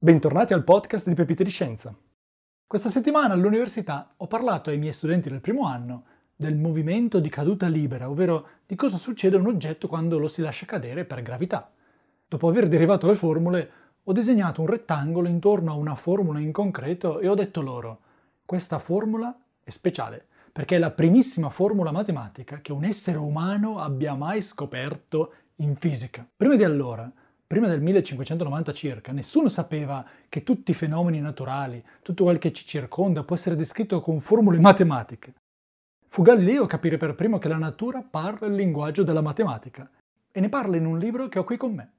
Bentornati al podcast di Pepite di Scienza. Questa settimana all'università ho parlato ai miei studenti del primo anno del movimento di caduta libera, ovvero di cosa succede a un oggetto quando lo si lascia cadere per gravità. Dopo aver derivato le formule, ho disegnato un rettangolo intorno a una formula in concreto e ho detto loro, questa formula è speciale, perché è la primissima formula matematica che un essere umano abbia mai scoperto in fisica. Prima di allora, prima del 1590 circa, nessuno sapeva che tutti i fenomeni naturali, tutto quel che ci circonda può essere descritto con formule matematiche. Fu Galileo a capire per primo che la natura parla il linguaggio della matematica e ne parla in un libro che ho qui con me.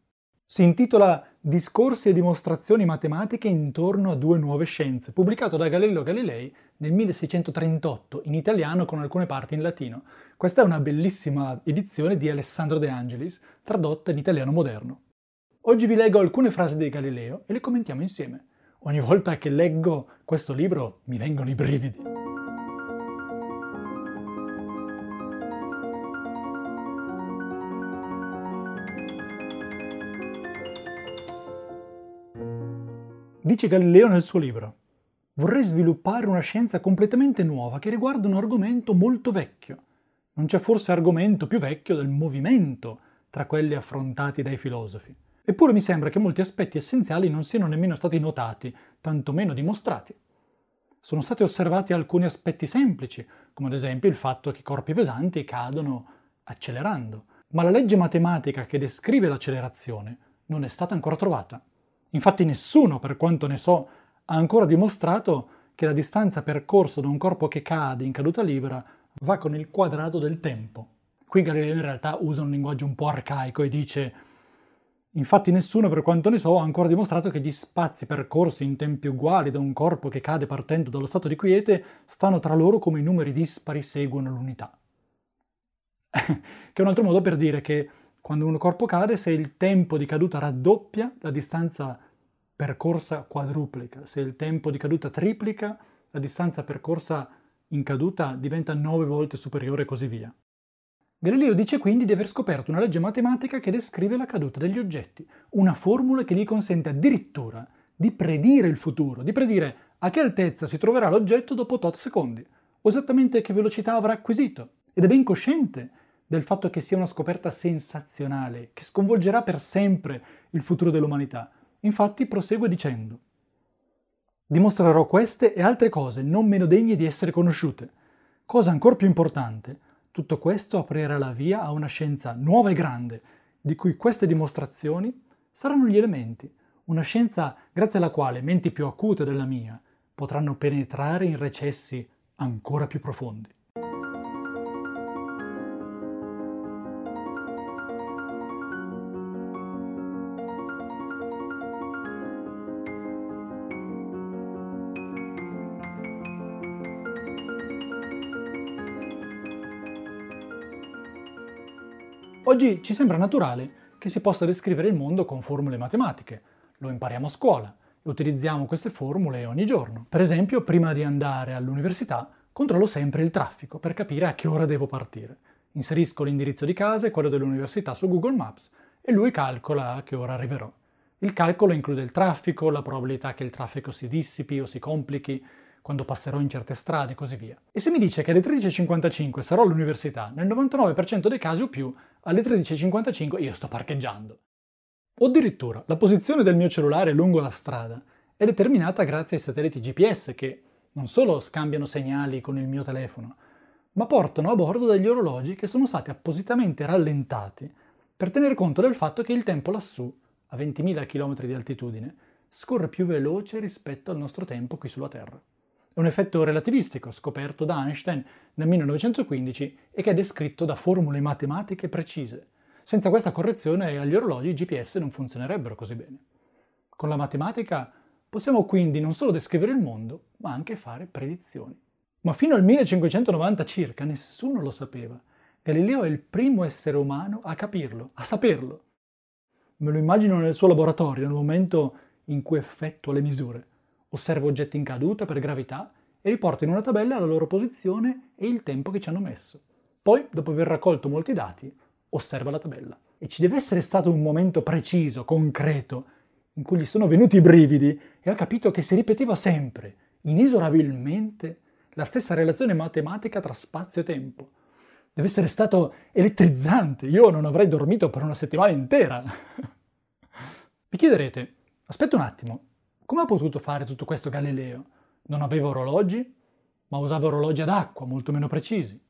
Si intitola Discorsi e dimostrazioni matematiche intorno a due nuove scienze, pubblicato da Galileo Galilei nel 1638 in italiano con alcune parti in latino. Questa è una bellissima edizione di Alessandro De Angelis, tradotta in italiano moderno. Oggi vi leggo alcune frasi di Galileo e le commentiamo insieme. Ogni volta che leggo questo libro mi vengono i brividi. Dice Galileo nel suo libro, vorrei sviluppare una scienza completamente nuova che riguarda un argomento molto vecchio. Non c'è forse argomento più vecchio del movimento tra quelli affrontati dai filosofi. Eppure mi sembra che molti aspetti essenziali non siano nemmeno stati notati, tantomeno dimostrati. Sono stati osservati alcuni aspetti semplici, come ad esempio il fatto che corpi pesanti cadono accelerando, ma la legge matematica che descrive l'accelerazione non è stata ancora trovata. Infatti nessuno, per quanto ne so, ha ancora dimostrato che la distanza percorsa da un corpo che cade in caduta libera va con il quadrato del tempo. Qui Galileo in realtà usa un linguaggio un po' arcaico e dice Infatti nessuno, per quanto ne so, ha ancora dimostrato che gli spazi percorsi in tempi uguali da un corpo che cade partendo dallo stato di quiete stanno tra loro come i numeri dispari seguono l'unità. che è un altro modo per dire che quando un corpo cade, se il tempo di caduta raddoppia, la distanza percorsa quadruplica. Se il tempo di caduta triplica, la distanza percorsa in caduta diventa nove volte superiore e così via. Galileo dice quindi di aver scoperto una legge matematica che descrive la caduta degli oggetti, una formula che gli consente addirittura di predire il futuro, di predire a che altezza si troverà l'oggetto dopo tot secondi, o esattamente che velocità avrà acquisito. Ed è ben cosciente del fatto che sia una scoperta sensazionale, che sconvolgerà per sempre il futuro dell'umanità. Infatti prosegue dicendo Dimostrerò queste e altre cose non meno degne di essere conosciute. Cosa ancora più importante, tutto questo aprirà la via a una scienza nuova e grande, di cui queste dimostrazioni saranno gli elementi, una scienza grazie alla quale menti più acute della mia potranno penetrare in recessi ancora più profondi. Oggi ci sembra naturale che si possa descrivere il mondo con formule matematiche. Lo impariamo a scuola e utilizziamo queste formule ogni giorno. Per esempio, prima di andare all'università, controllo sempre il traffico per capire a che ora devo partire. Inserisco l'indirizzo di casa e quello dell'università su Google Maps e lui calcola a che ora arriverò. Il calcolo include il traffico, la probabilità che il traffico si dissipi o si complichi, quando passerò in certe strade e così via. E se mi dice che alle 13.55 sarò all'università, nel 99% dei casi o più, alle 13.55 io sto parcheggiando. O addirittura la posizione del mio cellulare lungo la strada è determinata grazie ai satelliti GPS che non solo scambiano segnali con il mio telefono, ma portano a bordo degli orologi che sono stati appositamente rallentati per tenere conto del fatto che il tempo lassù, a 20.000 km di altitudine, scorre più veloce rispetto al nostro tempo qui sulla Terra. È un effetto relativistico scoperto da Einstein nel 1915 e che è descritto da formule matematiche precise. Senza questa correzione agli orologi GPS non funzionerebbero così bene. Con la matematica possiamo quindi non solo descrivere il mondo, ma anche fare predizioni. Ma fino al 1590 circa nessuno lo sapeva. Galileo è il primo essere umano a capirlo, a saperlo. Me lo immagino nel suo laboratorio, nel momento in cui effettua le misure osserva oggetti in caduta per gravità e riporta in una tabella la loro posizione e il tempo che ci hanno messo. Poi, dopo aver raccolto molti dati, osserva la tabella. E ci deve essere stato un momento preciso, concreto, in cui gli sono venuti i brividi e ha capito che si ripeteva sempre, inesorabilmente, la stessa relazione matematica tra spazio e tempo. Deve essere stato elettrizzante, io non avrei dormito per una settimana intera. Vi chiederete, aspetta un attimo, come ha potuto fare tutto questo Galileo? Non aveva orologi, ma usava orologi ad acqua, molto meno precisi.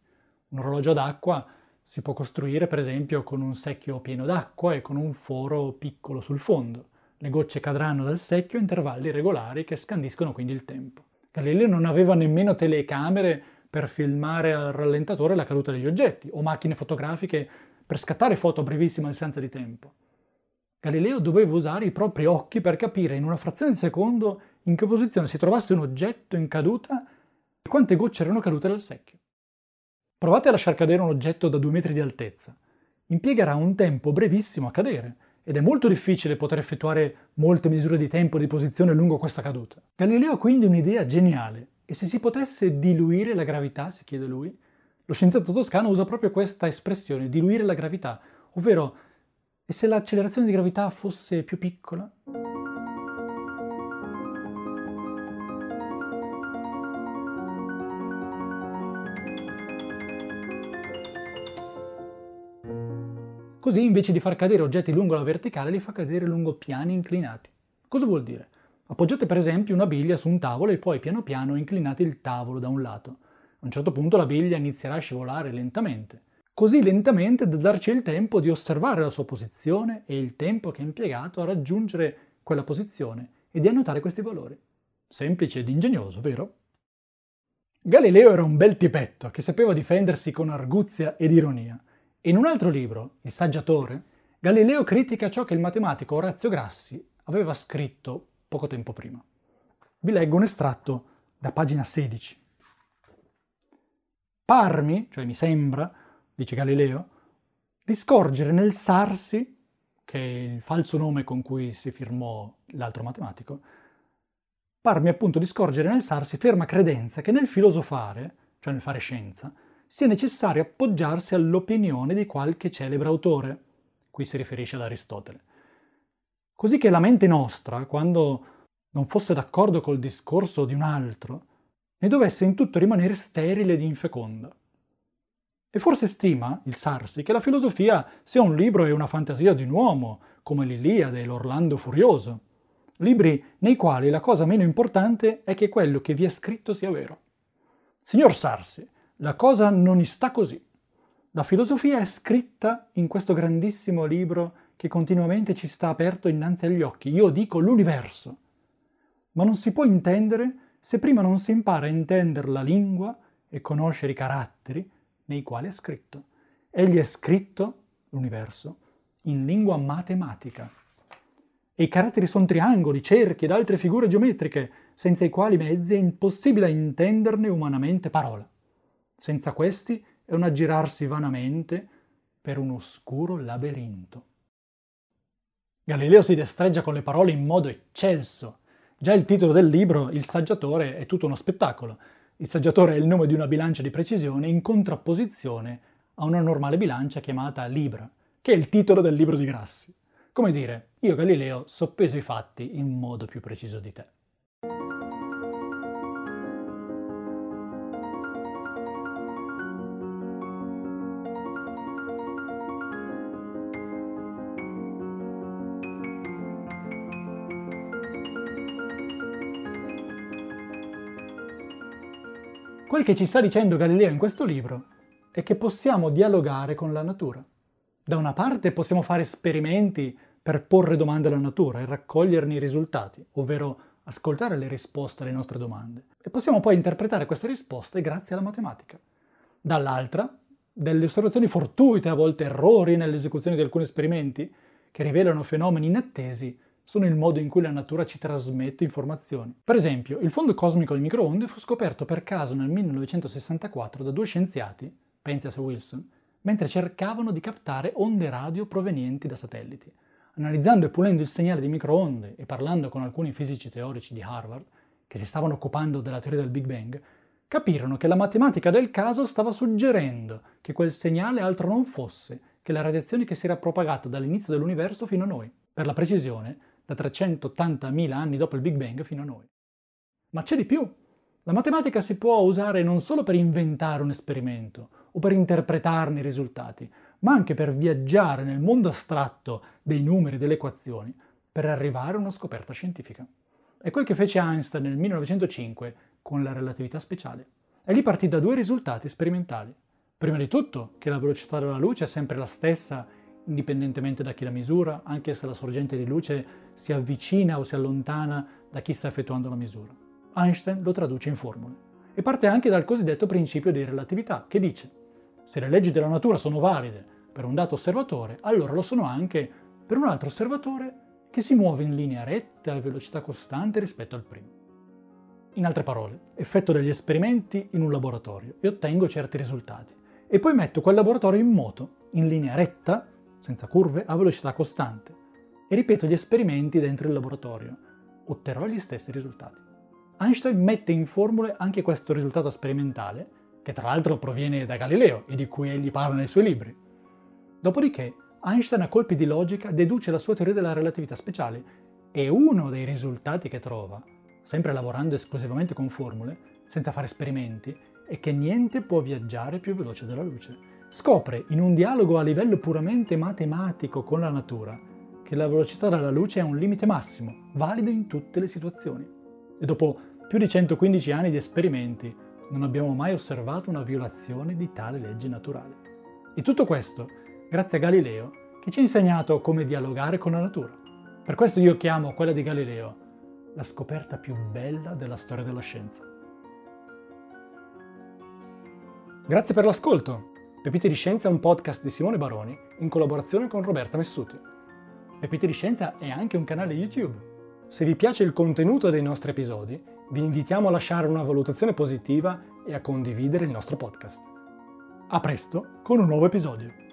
Un orologio ad acqua si può costruire per esempio con un secchio pieno d'acqua e con un foro piccolo sul fondo. Le gocce cadranno dal secchio a intervalli regolari che scandiscono quindi il tempo. Galileo non aveva nemmeno telecamere per filmare al rallentatore la caduta degli oggetti o macchine fotografiche per scattare foto a brevissima distanza di tempo. Galileo doveva usare i propri occhi per capire in una frazione di secondo in che posizione si trovasse un oggetto in caduta e quante gocce erano cadute dal secchio. Provate a lasciar cadere un oggetto da due metri di altezza. Impiegherà un tempo brevissimo a cadere ed è molto difficile poter effettuare molte misure di tempo e di posizione lungo questa caduta. Galileo ha quindi un'idea geniale e se si potesse diluire la gravità, si chiede lui, lo scienziato toscano usa proprio questa espressione, diluire la gravità, ovvero e se l'accelerazione di gravità fosse più piccola? Così invece di far cadere oggetti lungo la verticale li fa cadere lungo piani inclinati. Cosa vuol dire? Appoggiate per esempio una biglia su un tavolo e poi piano piano inclinate il tavolo da un lato. A un certo punto la biglia inizierà a scivolare lentamente, così lentamente da darci il tempo di osservare la sua posizione e il tempo che ha impiegato a raggiungere quella posizione e di annotare questi valori. Semplice ed ingegnoso, vero? Galileo era un bel tipetto che sapeva difendersi con arguzia ed ironia. In un altro libro, Il saggiatore, Galileo critica ciò che il matematico Orazio Grassi aveva scritto poco tempo prima. Vi leggo un estratto da pagina 16. Parmi, cioè mi sembra, dice Galileo, di scorgere nel Sarsi, che è il falso nome con cui si firmò l'altro matematico, parmi appunto di scorgere nel Sarsi ferma credenza che nel filosofare, cioè nel fare scienza, sia necessario appoggiarsi all'opinione di qualche celebre autore. Qui si riferisce ad Aristotele. Così che la mente nostra, quando non fosse d'accordo col discorso di un altro, ne dovesse in tutto rimanere sterile ed infeconda. E forse stima, il Sarsi, che la filosofia sia un libro e una fantasia di un uomo, come l'Iliade e l'Orlando Furioso, libri nei quali la cosa meno importante è che quello che vi è scritto sia vero. Signor Sarsi, la cosa non sta così. La filosofia è scritta in questo grandissimo libro che continuamente ci sta aperto innanzi agli occhi. Io dico l'universo. Ma non si può intendere se prima non si impara a intendere la lingua e conoscere i caratteri nei quali è scritto. Egli è scritto, l'universo, in lingua matematica. E i caratteri sono triangoli, cerchi ed altre figure geometriche, senza i quali mezzi è impossibile intenderne umanamente parola. Senza questi è un aggirarsi vanamente per un oscuro labirinto. Galileo si destreggia con le parole in modo eccelso. Già il titolo del libro, Il saggiatore, è tutto uno spettacolo. Il saggiatore è il nome di una bilancia di precisione in contrapposizione a una normale bilancia chiamata Libra, che è il titolo del libro di Grassi. Come dire, io Galileo soppeso i fatti in modo più preciso di te. Quel che ci sta dicendo Galileo in questo libro è che possiamo dialogare con la natura. Da una parte possiamo fare esperimenti per porre domande alla natura e raccoglierne i risultati, ovvero ascoltare le risposte alle nostre domande. E possiamo poi interpretare queste risposte grazie alla matematica. Dall'altra, delle osservazioni fortuite, a volte errori nell'esecuzione di alcuni esperimenti, che rivelano fenomeni inattesi, sono il modo in cui la natura ci trasmette informazioni. Per esempio, il fondo cosmico del microonde fu scoperto per caso nel 1964 da due scienziati, Penzias e Wilson, mentre cercavano di captare onde radio provenienti da satelliti. Analizzando e pulendo il segnale di microonde e parlando con alcuni fisici teorici di Harvard, che si stavano occupando della teoria del Big Bang, capirono che la matematica del caso stava suggerendo che quel segnale altro non fosse che la radiazione che si era propagata dall'inizio dell'universo fino a noi. Per la precisione, da 380.000 anni dopo il Big Bang fino a noi. Ma c'è di più. La matematica si può usare non solo per inventare un esperimento o per interpretarne i risultati, ma anche per viaggiare nel mondo astratto dei numeri e delle equazioni per arrivare a una scoperta scientifica. È quel che fece Einstein nel 1905 con la relatività speciale. E lì partì da due risultati sperimentali. Prima di tutto, che la velocità della luce è sempre la stessa indipendentemente da chi la misura, anche se la sorgente di luce si avvicina o si allontana da chi sta effettuando la misura. Einstein lo traduce in formule. E parte anche dal cosiddetto principio di relatività, che dice se le leggi della natura sono valide per un dato osservatore, allora lo sono anche per un altro osservatore che si muove in linea retta a velocità costante rispetto al primo. In altre parole, effetto degli esperimenti in un laboratorio e ottengo certi risultati e poi metto quel laboratorio in moto, in linea retta, senza curve, a velocità costante e ripeto gli esperimenti dentro il laboratorio. Otterrò gli stessi risultati. Einstein mette in formule anche questo risultato sperimentale che tra l'altro proviene da Galileo e di cui egli parla nei suoi libri. Dopodiché, Einstein a colpi di logica deduce la sua teoria della relatività speciale e uno dei risultati che trova, sempre lavorando esclusivamente con formule, senza fare esperimenti, è che niente può viaggiare più veloce della luce. Scopre, in un dialogo a livello puramente matematico con la natura, che la velocità della luce è un limite massimo, valido in tutte le situazioni. E dopo più di 115 anni di esperimenti, non abbiamo mai osservato una violazione di tale legge naturale. E tutto questo grazie a Galileo, che ci ha insegnato come dialogare con la natura. Per questo io chiamo quella di Galileo la scoperta più bella della storia della scienza. Grazie per l'ascolto. Pepite di Scienza è un podcast di Simone Baroni in collaborazione con Roberta Messuti. Pepite di Scienza è anche un canale YouTube. Se vi piace il contenuto dei nostri episodi, vi invitiamo a lasciare una valutazione positiva e a condividere il nostro podcast. A presto con un nuovo episodio.